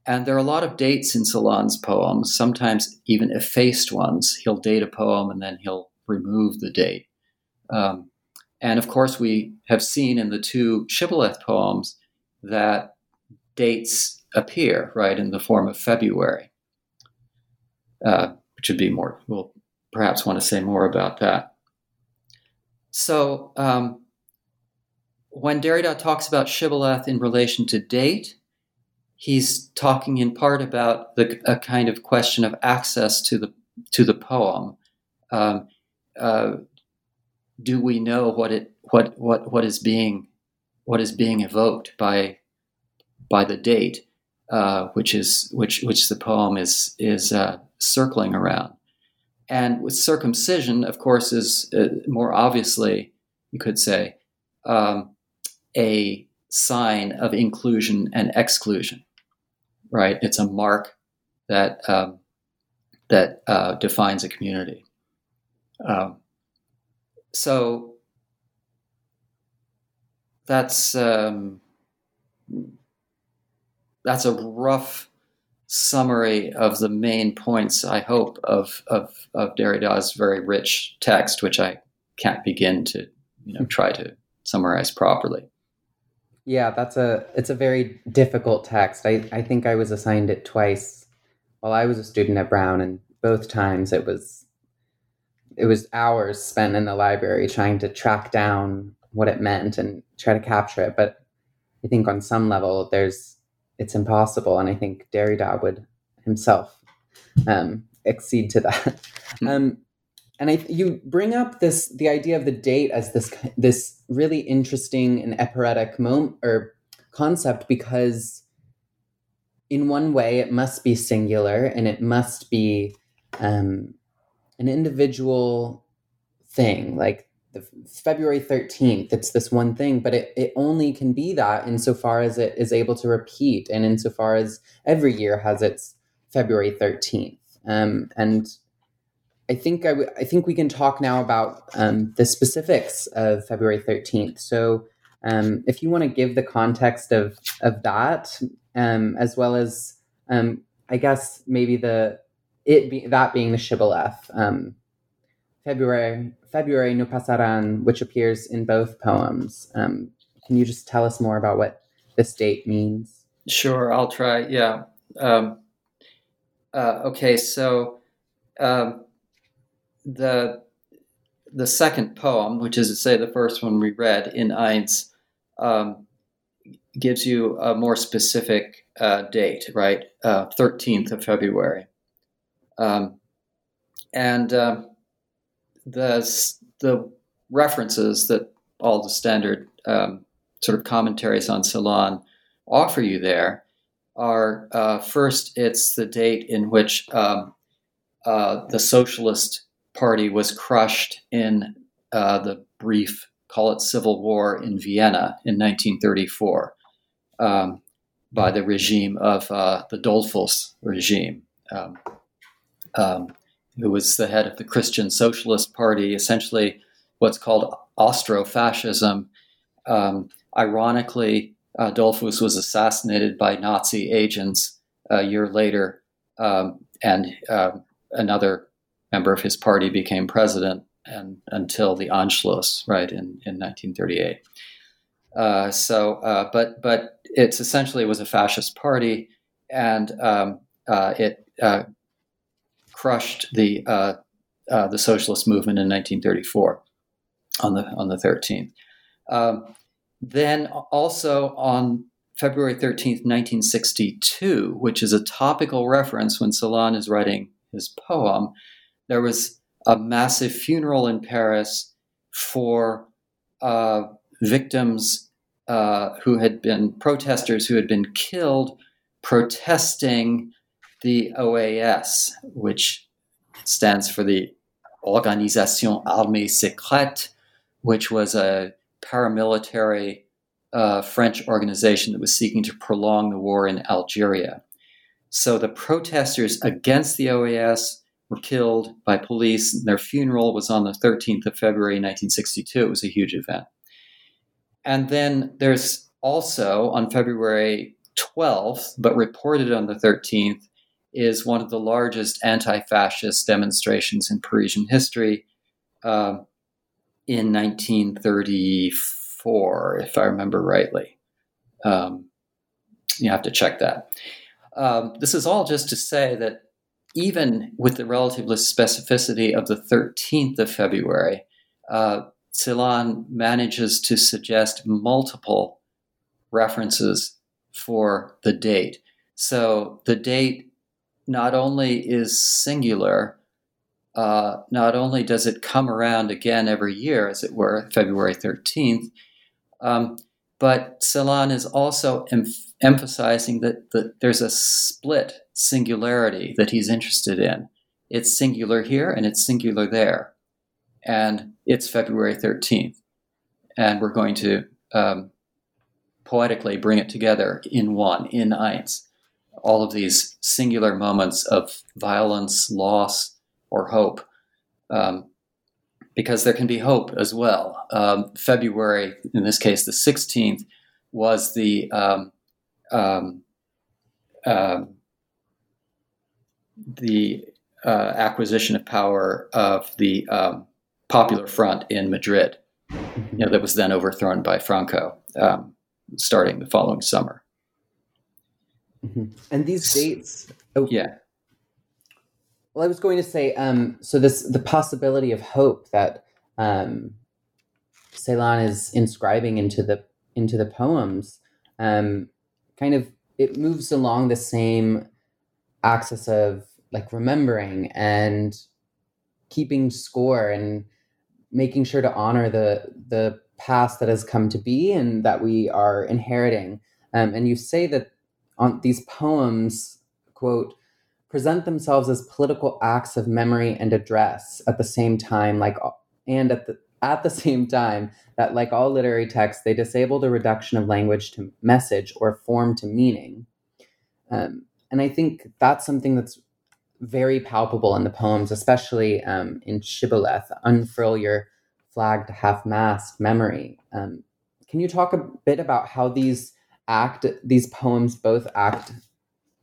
[SPEAKER 2] And there are a lot of dates in Celan's poems, sometimes even effaced ones. He'll date a poem and then he'll remove the date. Um, and of course, we have seen in the two Shibboleth poems that dates appear, right, in the form of February, uh, which would be more, we'll perhaps want to say more about that. So, um, when Derrida talks about Shibboleth in relation to date, he's talking in part about the, a kind of question of access to the to the poem. Um, uh, do we know what it what what what is being what is being evoked by by the date, uh, which is which which the poem is is uh, circling around, and with circumcision, of course, is uh, more obviously you could say um, a sign of inclusion and exclusion right? It's a mark that um, that uh, defines a community. Um, so that's um, that's a rough summary of the main points. I hope of of, of Derrida's very rich text, which I can't begin to you know try to summarize properly.
[SPEAKER 1] Yeah, that's a it's a very difficult text. I, I think I was assigned it twice while I was a student at Brown and both times it was it was hours spent in the library trying to track down what it meant and try to capture it. But I think on some level there's it's impossible and I think Derrida would himself um, accede to that. Hmm. um, and I, you bring up this the idea of the date as this this really interesting and aporetic moment or concept because in one way it must be singular and it must be um, an individual thing, like the February 13th, it's this one thing, but it, it only can be that insofar as it is able to repeat and insofar as every year has its February 13th. Um, and I think I, w- I think we can talk now about um, the specifics of February 13th. So um, if you want to give the context of, of that, um, as well as, um, I guess, maybe the it be, that being the shibboleth, um, February February no pasarán, which appears in both poems. Um, can you just tell us more about what this date means?
[SPEAKER 2] Sure, I'll try. Yeah. Um, uh, okay, so um, the the second poem, which is to say the first one we read in Eins, um, gives you a more specific uh, date, right? Uh, thirteenth of February, um, and um, the the references that all the standard um, sort of commentaries on Celan offer you there are uh, first, it's the date in which um, uh, the Socialist Party was crushed in uh, the brief, call it civil war in Vienna in 1934 um, by the regime of uh, the Dollfuss regime. Um, um who was the head of the Christian Socialist Party, essentially what's called Austrofascism. Um, ironically, uh, was assassinated by Nazi agents a year later, um, and uh, another member of his party became president and until the Anschluss, right in, in 1938. Uh, so, uh, but but it's essentially it was a fascist party, and um, uh, it uh, crushed the uh, uh, the socialist movement in 1934 on the on the 13th. Um, then also on February 13th, 1962, which is a topical reference when Celan is writing his poem, there was a massive funeral in Paris for uh, victims uh, who had been protesters who had been killed protesting the OAS, which stands for the Organisation Armée Secrète, which was a paramilitary uh, French organization that was seeking to prolong the war in Algeria. So the protesters against the OAS were killed by police. Their funeral was on the 13th of February 1962. It was a huge event. And then there's also on February 12th, but reported on the 13th, is one of the largest anti fascist demonstrations in Parisian history uh, in 1934, if I remember rightly. Um, you have to check that. Um, this is all just to say that even with the relative specificity of the 13th of February, uh, manages to suggest multiple references for the date. So the date not only is singular, uh, not only does it come around again every year, as it were, February 13th, um, but Celan is also em- emphasizing that, that there's a split singularity that he's interested in. It's singular here and it's singular there. And it's February 13th. And we're going to um, poetically bring it together in one, in eins all of these singular moments of violence, loss, or hope. Um, because there can be hope as well. Um, February, in this case, the 16th, was the um, um, uh, the uh, acquisition of power of the um, Popular Front in Madrid. You know, that was then overthrown by Franco, um, starting the following summer.
[SPEAKER 1] Mm-hmm. And these dates. Oh,
[SPEAKER 2] yeah.
[SPEAKER 1] Well, I was going to say, um, so this the possibility of hope that um, Celan is inscribing into the into the poems, um, kind of it moves along the same axis of like remembering and keeping score and making sure to honor the the past that has come to be and that we are inheriting. Um, and you say that on these poems, quote, present themselves as political acts of memory and address at the same time, like and at the at the [laughs] same time that, like all literary texts, they disable the reduction of language to message or form to meaning. Um, and I think that's something that's very palpable in the poems, especially um, in Shibboleth, Unfurl Your Flagged Half Mast Memory. Um, can you talk a bit about how these act, these poems both act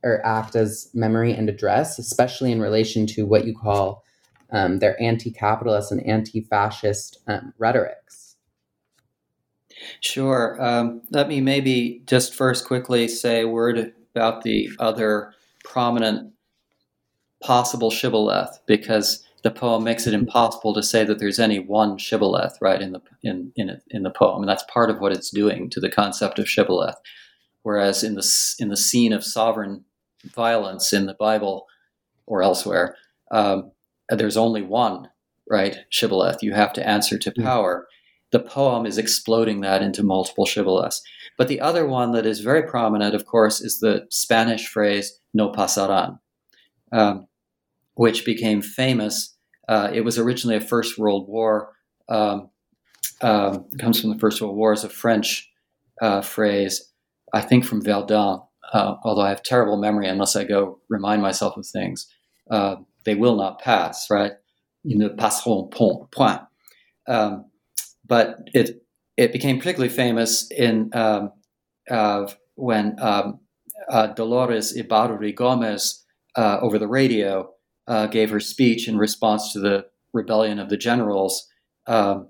[SPEAKER 1] or act as memory and address, especially in relation to what you call um, their anti-capitalist and anti-fascist um, rhetorics?
[SPEAKER 2] Sure. Um, let me maybe just first quickly say a word about the other prominent possible shibboleth because the poem makes it impossible to say that there's any one shibboleth right in the in in, in the poem. And that's part of what it's doing to the concept of shibboleth. Whereas in the in the scene of sovereign violence in the bible or elsewhere um, there's only one right shibboleth. You have to answer to hmm. power. The poem is exploding that into multiple shibboleths. But the other one that is very prominent of course is the spanish phrase no pasarán um, which became famous. Uh, it was originally a First World War, um, um, comes from the First World War as a French uh, phrase, I think from Verdun, uh, although I have terrible memory unless I go remind myself of things. Uh, they will not pass, right? Ils ne passeront point. Um, but it it became particularly famous in um, uh, when um, uh, Dolores Ibárruri Gomez uh, over the radio uh, gave her speech in response to the rebellion of the generals, uh,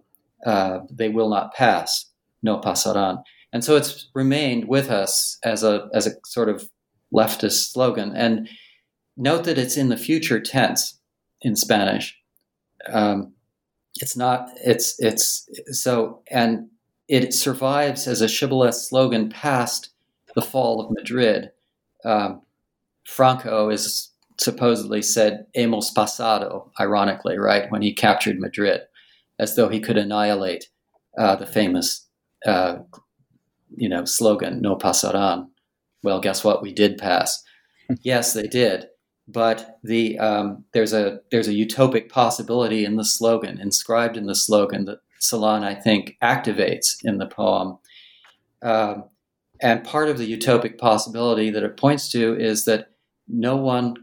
[SPEAKER 2] uh, they will not pass, no pasarán. And so it's remained with us as a, as a sort of leftist slogan. And note that it's in the future tense in Spanish. Um, it's not, it's, it's, so, and it survives as a shibboleth slogan past the fall of Madrid. Um, Franco is supposedly said hemos pasado, ironically, right, when he captured Madrid, as though he could annihilate uh, the famous, uh, you know, slogan, no pasarán. Well, guess what? We did pass. [laughs] yes, they did. But the um, there's a there's a utopic possibility in the slogan, inscribed in the slogan that Celan, I think, activates in the poem. Um, and part of the utopic possibility that it points to is that no one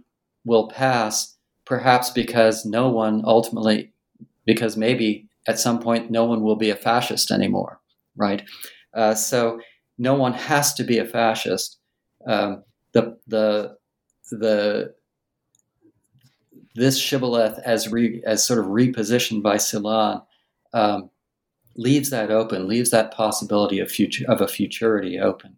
[SPEAKER 2] will pass, perhaps because no one ultimately, because maybe at some point no one will be a fascist anymore, right? Uh, so no one has to be a fascist. Um, the the the this shibboleth as re, as sort of repositioned by Celan um, leaves that open, leaves that possibility of future of a futurity open.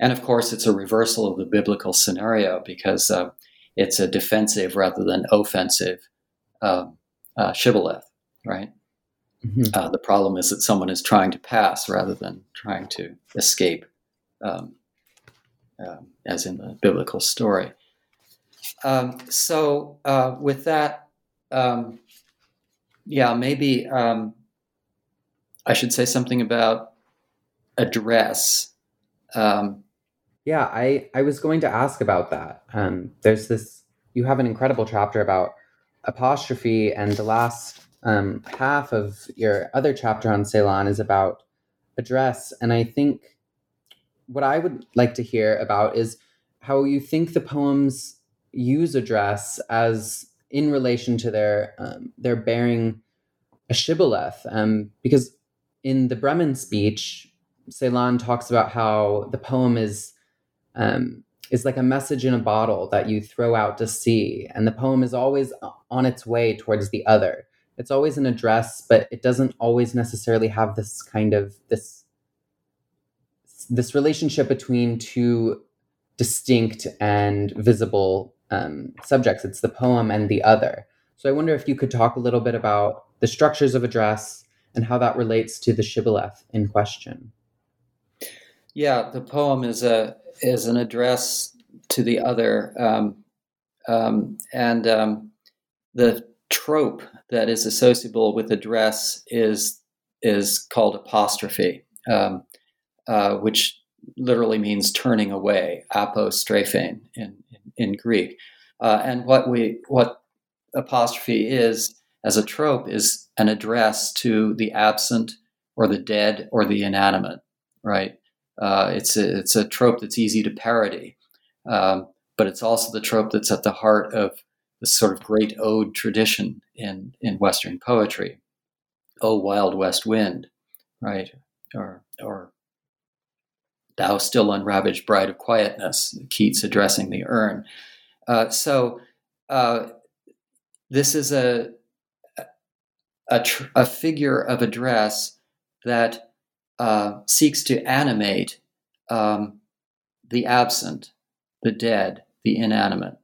[SPEAKER 2] And of course, it's a reversal of the biblical scenario because uh, it's a defensive rather than offensive um, uh, shibboleth, right? Mm-hmm. Uh, the problem is that someone is trying to pass rather than trying to escape, um, uh, as in the biblical story. Um, so, uh, with that, um, yeah, maybe um, I should say something about address. Um,
[SPEAKER 1] yeah, I, I was going to ask about that. Um, there's this, you have an incredible chapter about apostrophe, and the last um, half of your other chapter on Celan is about address. And I think what I would like to hear about is how you think the poems use address as in relation to their um, their bearing a shibboleth. Um, because in the Bremen speech, Celan talks about how the poem is um, is like a message in a bottle that you throw out to sea. And the poem is always on its way towards the other. It's always an address, but it doesn't always necessarily have this kind of this this relationship between two distinct and visible um, subjects. It's the poem and the other. So I wonder if you could talk a little bit about the structures of address and how that relates to the shibboleth in question.
[SPEAKER 2] Yeah, the poem is a is an address to the other, um, um, and um, the trope that is associable with address is is called apostrophe, um, uh, which literally means turning away, apostrophein in, in, in Greek. Uh, and what we what apostrophe is as a trope is an address to the absent or the dead or the inanimate, right? Uh, it's a, it's a trope that's easy to parody, um, but it's also the trope that's at the heart of the sort of great ode tradition in in Western poetry. Oh, wild west wind, right? Or or thou still unravaged bride of quietness, Keats addressing the urn. Uh, so uh, this is a a, tr- a, figure of address that uh, seeks to animate um, the absent, the dead, the inanimate.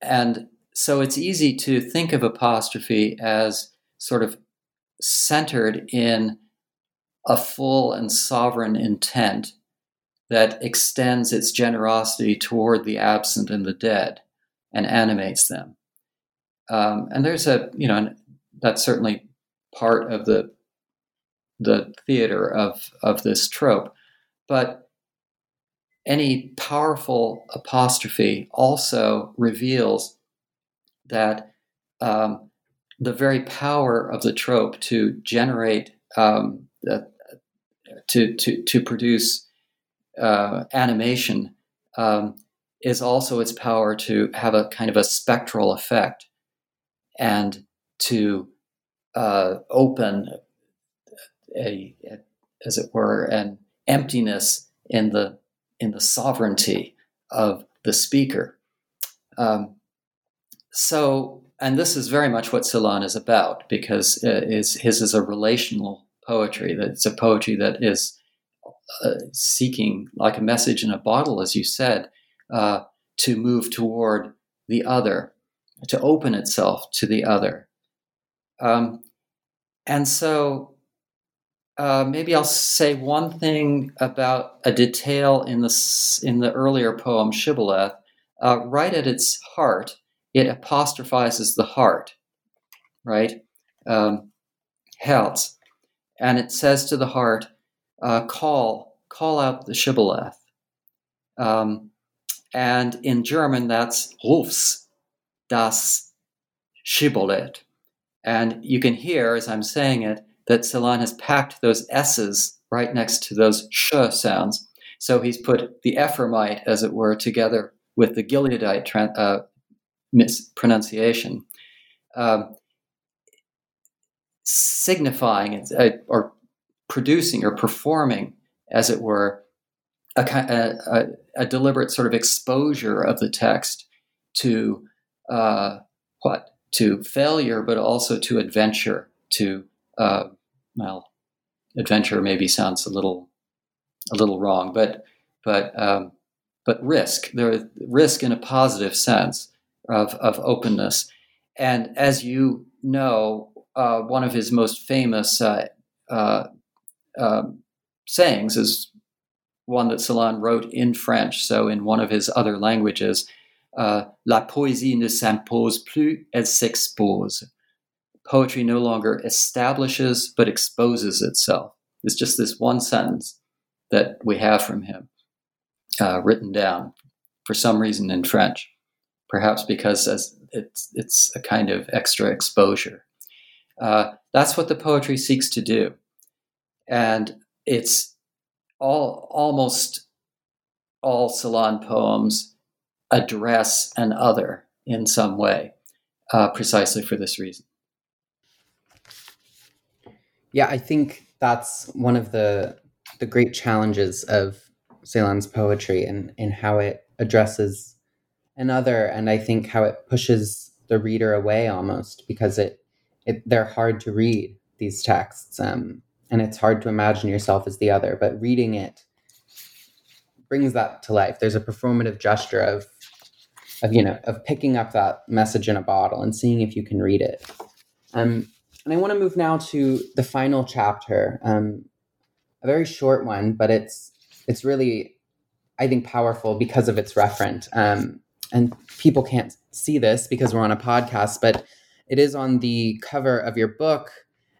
[SPEAKER 2] And so it's easy to think of apostrophe as sort of centered in a full and sovereign intent that extends its generosity toward the absent and the dead and animates them. Um, and there's a, you know, that's certainly part of the the theater of of this trope, but any powerful apostrophe also reveals that um, the very power of the trope to generate um, to, to to produce uh, animation um, is also its power to have a kind of a spectral effect and to uh, open a, a, as it were, an emptiness in the in the sovereignty of the speaker. Um, so, and this is very much what Celan is about because uh, is, his is a relational poetry. That it's a poetry that is uh, seeking, like a message in a bottle, as you said, uh, to move toward the other, to open itself to the other. Um, and so uh, maybe I'll say one thing about a detail in the in the earlier poem Shibboleth. Uh, right at its heart, it apostrophizes the heart, right? Um, Herz, and it says to the heart, uh, "Call, call out the Shibboleth." Um, and in German, that's Rufs das Shibboleth. And you can hear, as I'm saying it, that Celan has packed those S's right next to those sh sounds. So he's put the Ephraimite, as it were, together with the Gileadite uh, mispronunciation, um, signifying uh, or producing or performing, as it were, a, a, a, deliberate sort of exposure of the text to uh, what? To failure, but also to adventure, to uh, well, adventure maybe sounds a little a little wrong, but but um, but risk. There risk in a positive sense of of openness, and as you know, uh, one of his most famous uh, uh, um, sayings is one that Celan wrote in French. So in one of his other languages, uh, "La poésie ne s'impose plus, elle s'expose." Poetry no longer establishes but exposes itself. It's just this one sentence that we have from him uh, written down for some reason in French, perhaps because it's, it's a kind of extra exposure. Uh, that's what the poetry seeks to do. And it's all almost all Celan poems address an other in some way, uh, precisely for this reason.
[SPEAKER 1] Yeah, I think that's one of the the great challenges of Celan's poetry and, and how it addresses another and I think how it pushes the reader away almost because it, it they're hard to read these texts um, and it's hard to imagine yourself as the other but reading it brings that to life. There's a performative gesture of of you know of picking up that message in a bottle and seeing if you can read it. Um, and I want to move now to the final chapter, um, a very short one, but it's it's really, I think, powerful because of its referent. Um, and people can't see this because we're on a podcast, but it is on the cover of your book,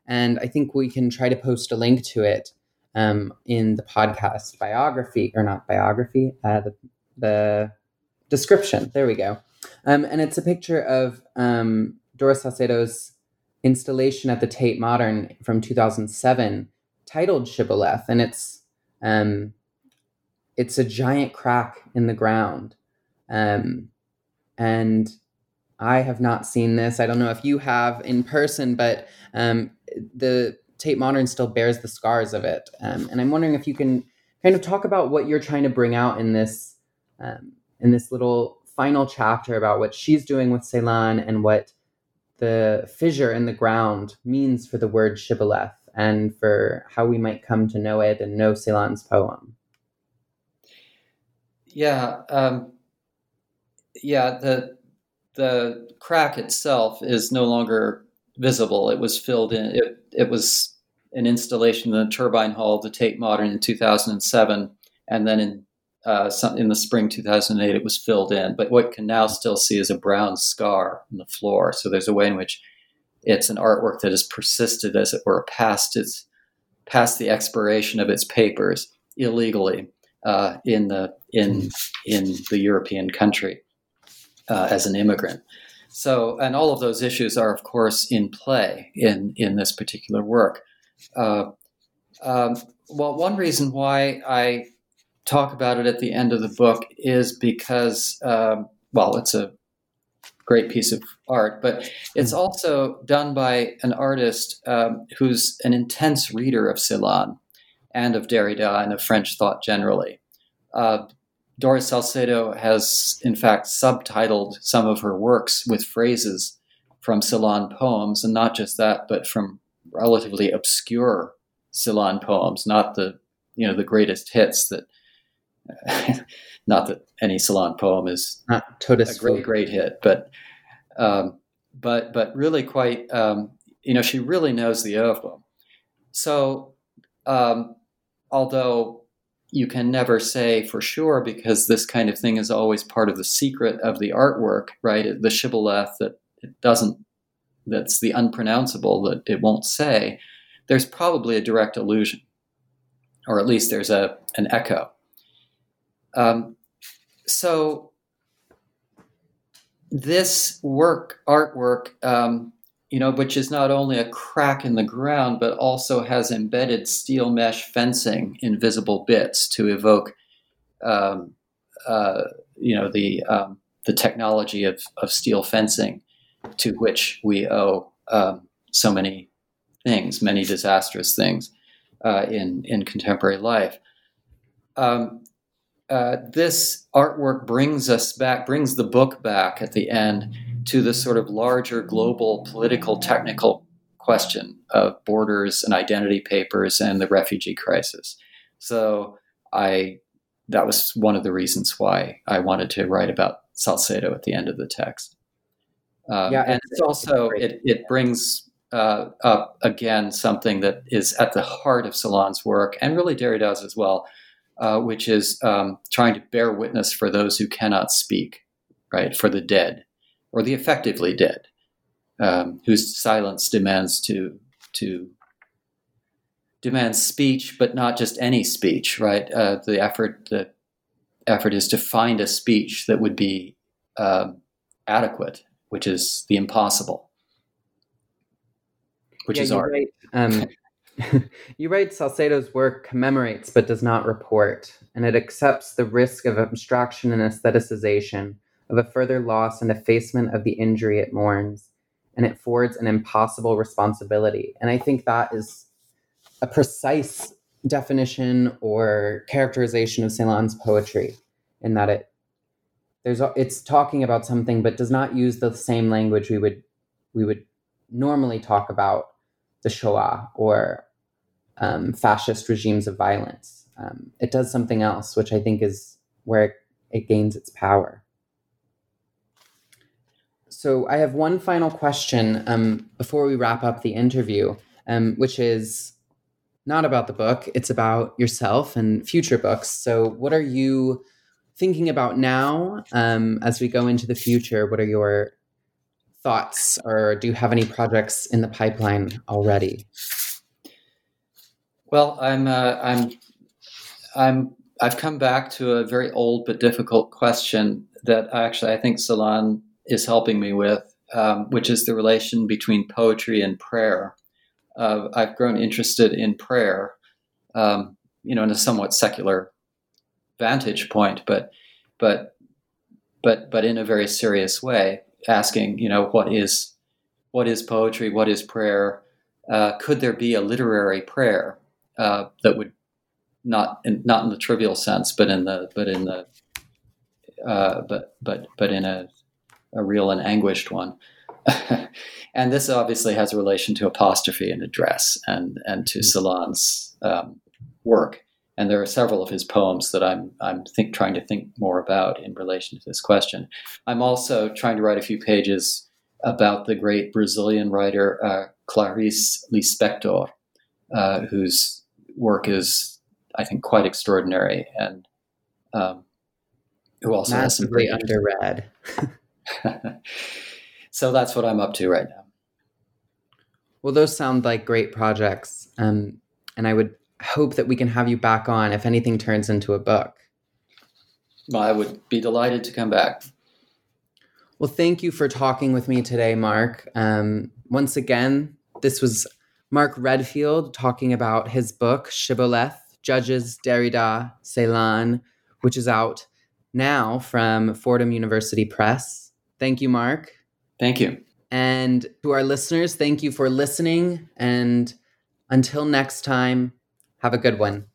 [SPEAKER 1] and I think we can try to post a link to it um, in the podcast biography or not biography, uh, the the description. There we go. Um, and it's a picture of um, Doris Salcedo's installation at the Tate Modern from 2007 titled Shibboleth. And it's, um, it's a giant crack in the ground. Um, and I have not seen this. I don't know if you have in person, but um, the Tate Modern still bears the scars of it. Um, and I'm wondering if you can kind of talk about what you're trying to bring out in this um, in this little final chapter about what she's doing with Celan and what the fissure in the ground means for the word shibboleth and for how we might come to know it and know Celan's poem.
[SPEAKER 2] Yeah, um, yeah. The the crack itself is no longer visible. It was filled in. It it was an installation in the turbine hall of the Tate Modern in 2007, and then in uh, in the spring 2008 it was filled in. But what can now still see is a brown scar on the floor. So there's a way in which it's an artwork that has persisted, as it were, past its past the expiration of its papers illegally uh, in the in in the European country uh, as an immigrant. So, and all of those issues are, of course, in play in in this particular work. Uh, um, well, one reason why I talk about it at the end of the book is because, um, well, it's a great piece of art, but it's also done by an artist um, who's an intense reader of Celan and of Derrida and of French thought generally. Uh, Doris Salcedo has, in fact, subtitled some of her works with phrases from Celan poems, and not just that, but from relatively obscure Celan poems, not the you know the greatest hits that. Not that any Celan poem is not a great great hit, but um, but but really quite um, you know she really knows the oeuvre. So um, although you can never say for sure because this kind of thing is always part of the secret of the artwork, right? The shibboleth that it doesn't, that's the unpronounceable that it won't say. There's probably a direct allusion, or at least there's a an echo. Um, so this work, artwork, um, you know, which is not only a crack in the ground, but also has embedded steel mesh fencing in visible bits to evoke, um, uh, you know, the um, the technology of, of steel fencing, to which we owe um, so many things, many disastrous things uh, in in contemporary life. Um, uh, this artwork brings us back, brings the book back at the end to the sort of larger global political technical question of borders and identity papers and the refugee crisis. So I that was one of the reasons why I wanted to write about Salcedo at the end of the text. Um, yeah, and it's also it it brings uh, up again something that is at the heart of Celan's work and really Derrida's as well, uh, which is um, trying to bear witness for those who cannot speak, right, for the dead or the effectively dead, um, whose silence demands to to demands speech, but not just any speech, right? Uh, the effort the effort is to find a speech that would be um, adequate, which is the impossible, which yeah, is art.
[SPEAKER 1] Right. Um, [laughs] you write Salcedo's work commemorates but does not report, and it accepts the risk of abstraction and aestheticization of a further loss and effacement of the injury it mourns, and it forwards an impossible responsibility. And I think that is a precise definition or characterization of Celan's poetry, in that it there's it's talking about something but does not use the same language we would we would normally talk about the Shoah or um, fascist regimes of violence. Um, it does something else, which I think is where it, it gains its power. So I have one final question um, before we wrap up the interview, um, which is not about the book. It's about yourself and future books. So what are you thinking about now um, as we go into the future? What are your thoughts, or do you have any projects in the pipeline already?
[SPEAKER 2] Well, I'm uh, I'm I'm I've come back to a very old but difficult question that actually I think Celan is helping me with, um, which is the relation between poetry and prayer. Uh, I've grown interested in prayer, um, you know, in a somewhat secular vantage point, but but but but in a very serious way, asking, you know, what is what is poetry? What is prayer? Uh, could there be a literary prayer uh, that would not in, not in the trivial sense, but in the but in the uh, but but but in a a real and anguished one. [laughs] and this obviously has a relation to apostrophe and address and and to Celan's um, work. And there are several of his poems that I'm I'm think trying to think more about in relation to this question. I'm also trying to write a few pages about the great Brazilian writer uh, Clarice Lispector, uh, whose work is I think quite extraordinary and um, who also
[SPEAKER 1] massively underread. [laughs]
[SPEAKER 2] so that's what I'm up to right now.
[SPEAKER 1] Well, those sound like great projects, um, and I would hope that we can have you back on if anything turns into a book.
[SPEAKER 2] Well, I would be delighted to come back.
[SPEAKER 1] Well, thank you for talking with me today, Marc. Um, once again, this was Marc Redfield talking about his book, Shibboleth Judges Derrida Celan, which is out now from Fordham University Press. Thank you, Marc.
[SPEAKER 2] Thank you.
[SPEAKER 1] And to our listeners, thank you for listening. And until next time, have a good one.